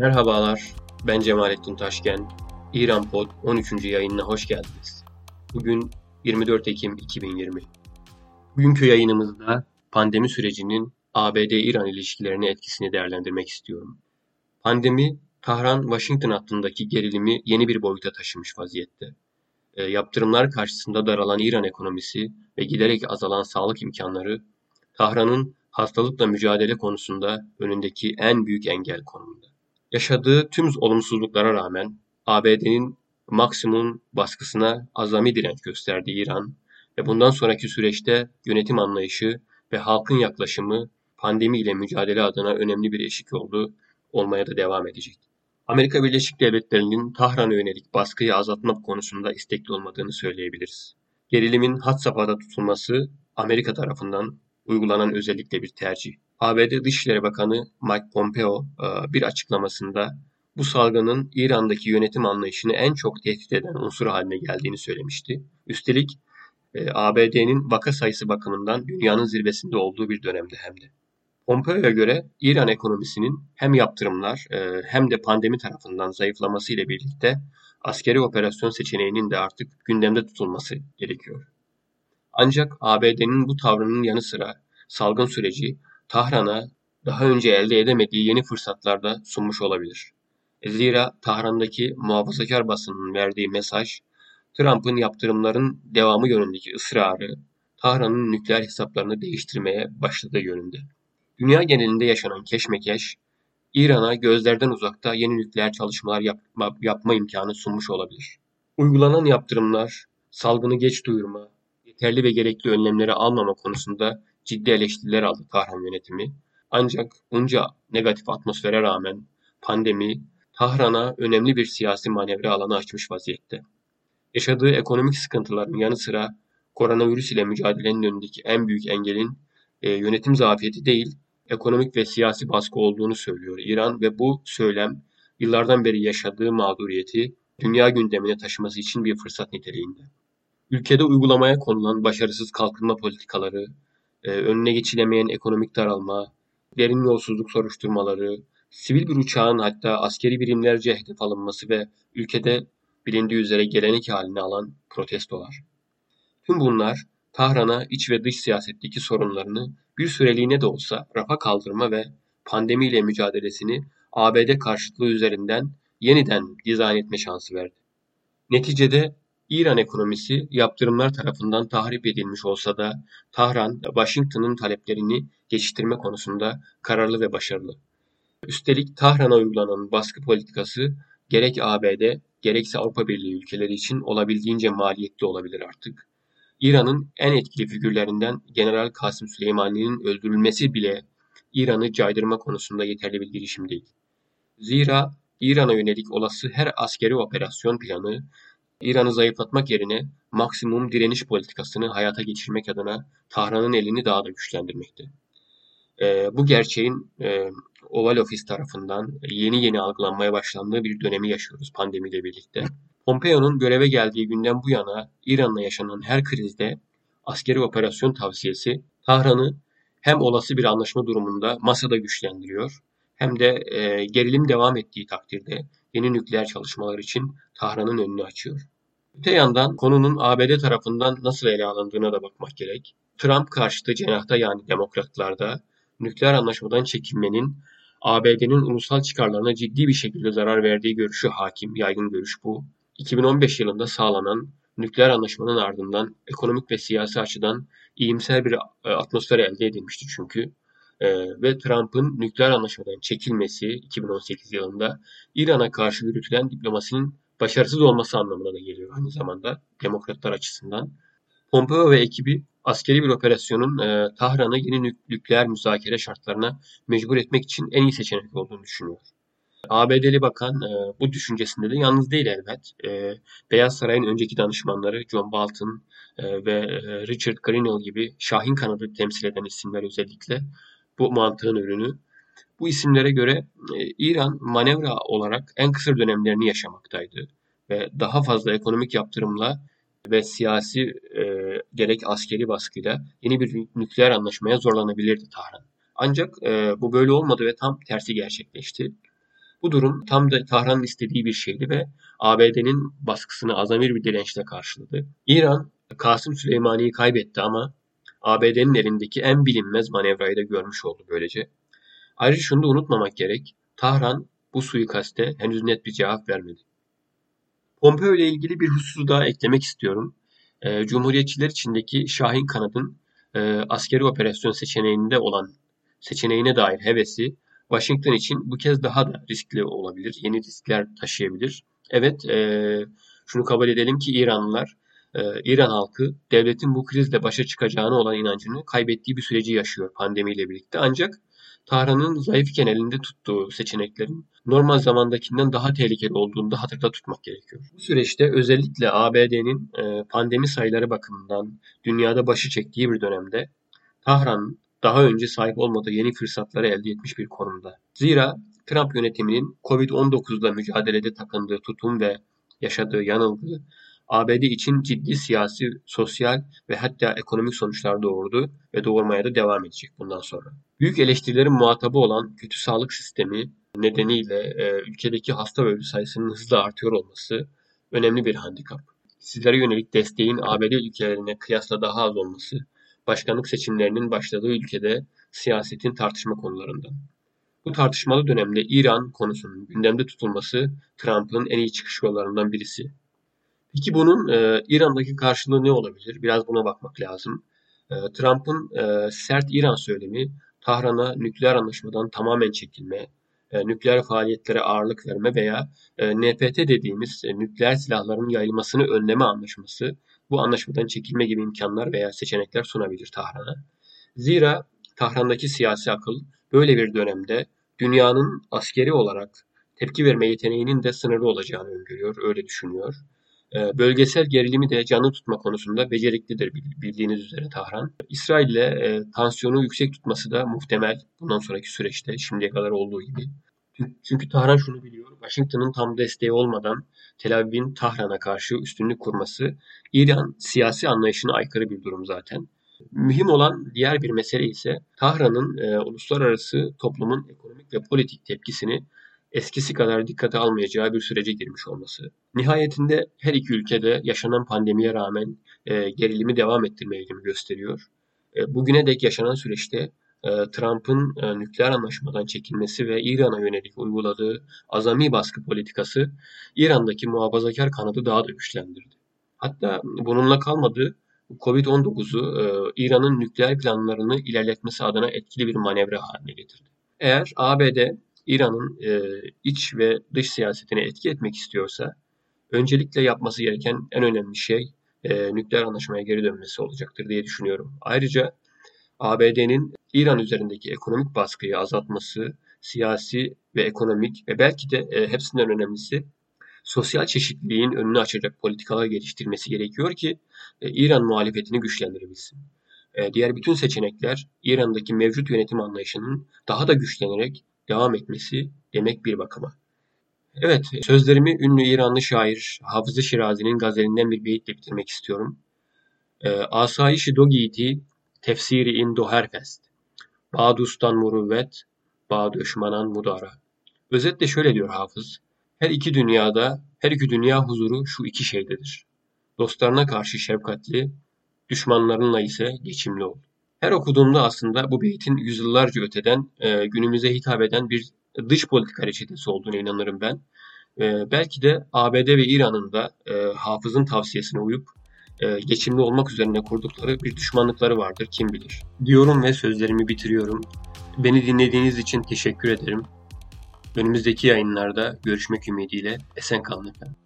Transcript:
Merhabalar, ben Cemalettin Taşken. İran Pod 13. yayınına hoş geldiniz. Bugün 24 Ekim 2020. Bugünkü yayınımızda pandemi sürecinin ABD-İran ilişkilerine etkisini değerlendirmek istiyorum. Pandemi, Tahran-Washington hattındaki gerilimi yeni bir boyuta taşımış vaziyette. E, yaptırımlar karşısında daralan İran ekonomisi ve giderek azalan sağlık imkanları, Tahran'ın hastalıkla mücadele konusunda önündeki en büyük engel konumunda. Yaşadığı tüm olumsuzluklara rağmen ABD'nin maksimum baskısına azami direnç gösterdiği İran ve bundan sonraki süreçte yönetim anlayışı ve halkın yaklaşımı pandemi ile mücadele adına önemli bir eşik oldu, olmaya da devam edecek. Amerika Birleşik Devletleri'nin Tahran'a yönelik baskıyı azaltmak konusunda istekli olmadığını söyleyebiliriz. Gerilimin hat safhada tutulması Amerika tarafından uygulanan özellikle bir tercih. ABD Dışişleri Bakanı Mike Pompeo e, bir açıklamasında bu salgının İran'daki yönetim anlayışını en çok tehdit eden unsur haline geldiğini söylemişti. Üstelik e, ABD'nin vaka sayısı bakımından dünyanın zirvesinde olduğu bir dönemde hem de. Pompeo'ya göre İran ekonomisinin hem yaptırımlar e, hem de pandemi tarafından zayıflaması ile birlikte askeri operasyon seçeneğinin de artık gündemde tutulması gerekiyor. Ancak ABD'nin bu tavrının yanı sıra salgın süreci Tahran'a daha önce elde edemediği yeni fırsatlar da sunmuş olabilir. Zira Tahran'daki muhafazakar basının verdiği mesaj, Trump'ın yaptırımların devamı yönündeki ısrarı, Tahran'ın nükleer hesaplarını değiştirmeye başladığı yönünde. Dünya genelinde yaşanan keşmekeş, İran'a gözlerden uzakta yeni nükleer çalışmalar yapma, yapma imkanı sunmuş olabilir. Uygulanan yaptırımlar, salgını geç duyurma, yeterli ve gerekli önlemleri almama konusunda ciddi eleştiriler aldı Tahran yönetimi. Ancak bunca negatif atmosfere rağmen pandemi Tahran'a önemli bir siyasi manevra alanı açmış vaziyette. Yaşadığı ekonomik sıkıntıların yanı sıra koronavirüs ile mücadelenin önündeki en büyük engelin e, yönetim zafiyeti değil, ekonomik ve siyasi baskı olduğunu söylüyor İran ve bu söylem yıllardan beri yaşadığı mağduriyeti dünya gündemine taşıması için bir fırsat niteliğinde. Ülkede uygulamaya konulan başarısız kalkınma politikaları, önüne geçilemeyen ekonomik daralma, derin yolsuzluk soruşturmaları, sivil bir uçağın hatta askeri birimlerce hedef alınması ve ülkede bilindiği üzere gelenek haline alan protestolar. Tüm bunlar Tahran'a iç ve dış siyasetteki sorunlarını bir süreliğine de olsa rafa kaldırma ve pandemiyle mücadelesini ABD karşıtlığı üzerinden yeniden dizayn etme şansı verdi. Neticede İran ekonomisi yaptırımlar tarafından tahrip edilmiş olsa da Tahran, Washington'ın taleplerini geçiştirme konusunda kararlı ve başarılı. Üstelik Tahran'a uygulanan baskı politikası gerek ABD gerekse Avrupa Birliği ülkeleri için olabildiğince maliyetli olabilir artık. İran'ın en etkili figürlerinden General Kasım Süleymani'nin öldürülmesi bile İran'ı caydırma konusunda yeterli bir girişim değil. Zira İran'a yönelik olası her askeri operasyon planı İran'ı zayıflatmak yerine maksimum direniş politikasını hayata geçirmek adına Tahran'ın elini daha da güçlendirmekte. E, bu gerçeğin e, Oval Office tarafından yeni yeni algılanmaya başlandığı bir dönemi yaşıyoruz pandemiyle birlikte. Pompeo'nun göreve geldiği günden bu yana İran'la yaşanan her krizde askeri operasyon tavsiyesi Tahran'ı hem olası bir anlaşma durumunda masada güçlendiriyor hem de e, gerilim devam ettiği takdirde yeni nükleer çalışmalar için Tahran'ın önünü açıyor. Öte yandan konunun ABD tarafından nasıl ele alındığına da bakmak gerek. Trump karşıtı cenahta yani demokratlarda nükleer anlaşmadan çekinmenin ABD'nin ulusal çıkarlarına ciddi bir şekilde zarar verdiği görüşü hakim, yaygın görüş bu. 2015 yılında sağlanan nükleer anlaşmanın ardından ekonomik ve siyasi açıdan iyimser bir e, atmosfer elde edilmişti çünkü. Ee, ve Trump'ın nükleer anlaşmadan çekilmesi 2018 yılında İran'a karşı yürütülen diplomasinin başarısız olması anlamına da geliyor aynı zamanda demokratlar açısından. Pompeo ve ekibi askeri bir operasyonun e, Tahran'ı yeni nükleer müzakere şartlarına mecbur etmek için en iyi seçenek olduğunu düşünüyor. ABD'li bakan e, bu düşüncesinde de yalnız değil elbet. E, Beyaz Saray'ın önceki danışmanları John Bolton e, ve e, Richard Grenell gibi Şahin kanadı temsil eden isimler özellikle bu mantığın ürünü. Bu isimlere göre e, İran manevra olarak en kısa dönemlerini yaşamaktaydı ve daha fazla ekonomik yaptırımla ve siyasi e, gerek askeri baskıyla yeni bir nükleer anlaşmaya zorlanabilirdi Tahran. Ancak e, bu böyle olmadı ve tam tersi gerçekleşti. Bu durum tam da Tahran'ın istediği bir şeydi ve ABD'nin baskısını azamir bir dirençle karşıladı. İran Kasım Süleymani'yi kaybetti ama ABD'nin elindeki en bilinmez manevrayı da görmüş oldu böylece. Ayrıca şunu da unutmamak gerek. Tahran bu suikaste henüz net bir cevap vermedi. Pompeo ile ilgili bir hususu daha eklemek istiyorum. E, Cumhuriyetçiler içindeki Şahin kanadın e, askeri operasyon seçeneğinde olan seçeneğine dair hevesi Washington için bu kez daha da riskli olabilir. Yeni riskler taşıyabilir. Evet, e, şunu kabul edelim ki İranlılar, İran halkı devletin bu krizle başa çıkacağına olan inancını kaybettiği bir süreci yaşıyor pandemiyle birlikte. Ancak Tahran'ın zayıfken elinde tuttuğu seçeneklerin normal zamandakinden daha tehlikeli olduğunu da hatırda tutmak gerekiyor. Bu süreçte özellikle ABD'nin e, pandemi sayıları bakımından dünyada başı çektiği bir dönemde Tahran daha önce sahip olmadığı yeni fırsatları elde etmiş bir konumda. Zira Trump yönetiminin Covid-19'la mücadelede takındığı tutum ve yaşadığı yanılgı ABD için ciddi siyasi, sosyal ve hatta ekonomik sonuçlar doğurdu ve doğurmaya da devam edecek bundan sonra. Büyük eleştirilerin muhatabı olan kötü sağlık sistemi nedeniyle e, ülkedeki hasta ve ölü sayısının hızla artıyor olması önemli bir handikap. Sizlere yönelik desteğin ABD ülkelerine kıyasla daha az olması, başkanlık seçimlerinin başladığı ülkede siyasetin tartışma konularından. Bu tartışmalı dönemde İran konusunun gündemde tutulması Trump'ın en iyi çıkış yollarından birisi. Peki bunun e, İran'daki karşılığı ne olabilir? Biraz buna bakmak lazım. E, Trump'ın e, sert İran söylemi Tahran'a nükleer anlaşmadan tamamen çekilme, e, nükleer faaliyetlere ağırlık verme veya e, NPT dediğimiz e, nükleer silahların yayılmasını önleme anlaşması bu anlaşmadan çekilme gibi imkanlar veya seçenekler sunabilir Tahran'a. Zira Tahran'daki siyasi akıl böyle bir dönemde dünyanın askeri olarak tepki verme yeteneğinin de sınırlı olacağını öngörüyor, öyle düşünüyor. Ee, bölgesel gerilimi de canlı tutma konusunda beceriklidir bildiğiniz üzere Tahran. İsrail ile e, tansiyonu yüksek tutması da muhtemel bundan sonraki süreçte şimdiye kadar olduğu gibi. Çünkü Tahran şunu biliyor, Washington'ın tam desteği olmadan Tel Aviv'in Tahran'a karşı üstünlük kurması İran siyasi anlayışına aykırı bir durum zaten. Mühim olan diğer bir mesele ise Tahran'ın e, uluslararası toplumun ekonomik ve politik tepkisini eskisi kadar dikkate almayacağı bir sürece girmiş olması. Nihayetinde her iki ülkede yaşanan pandemiye rağmen e, gerilimi devam ettirme eğilimi gösteriyor. E, bugüne dek yaşanan süreçte e, Trump'ın e, nükleer anlaşmadan çekilmesi ve İran'a yönelik uyguladığı azami baskı politikası İran'daki muhafazakar kanadı daha da güçlendirdi. Hatta bununla kalmadı, Covid-19'u e, İran'ın nükleer planlarını ilerletmesi adına etkili bir manevra haline getirdi. Eğer ABD İran'ın e, iç ve dış siyasetine etki etmek istiyorsa öncelikle yapması gereken en önemli şey e, nükleer anlaşmaya geri dönmesi olacaktır diye düşünüyorum. Ayrıca ABD'nin İran üzerindeki ekonomik baskıyı azaltması, siyasi ve ekonomik ve belki de e, hepsinden önemlisi sosyal çeşitliliğin önünü açacak politikalar geliştirmesi gerekiyor ki e, İran muhalefetini güçlendirebilsin. E, diğer bütün seçenekler İran'daki mevcut yönetim anlayışının daha da güçlenerek devam etmesi demek bir bakıma. Evet, sözlerimi ünlü İranlı şair Hafız-ı Şirazi'nin gazelinden bir beyitle bitirmek istiyorum. E, Asayiş-i dogiti tefsiri in do herfest. Bağdustan muruvvet, bağ düşmanan mudara. Özetle şöyle diyor Hafız. Her iki dünyada, her iki dünya huzuru şu iki şeydedir. Dostlarına karşı şefkatli, düşmanlarınla ise geçimli ol. Her okuduğumda aslında bu beytin yüzyıllarca öteden e, günümüze hitap eden bir dış politika reçetesi olduğunu inanırım ben. E, belki de ABD ve İran'ın da e, hafızın tavsiyesine uyup e, geçimli olmak üzerine kurdukları bir düşmanlıkları vardır kim bilir. Diyorum ve sözlerimi bitiriyorum. Beni dinlediğiniz için teşekkür ederim. Önümüzdeki yayınlarda görüşmek ümidiyle esen kalın efendim.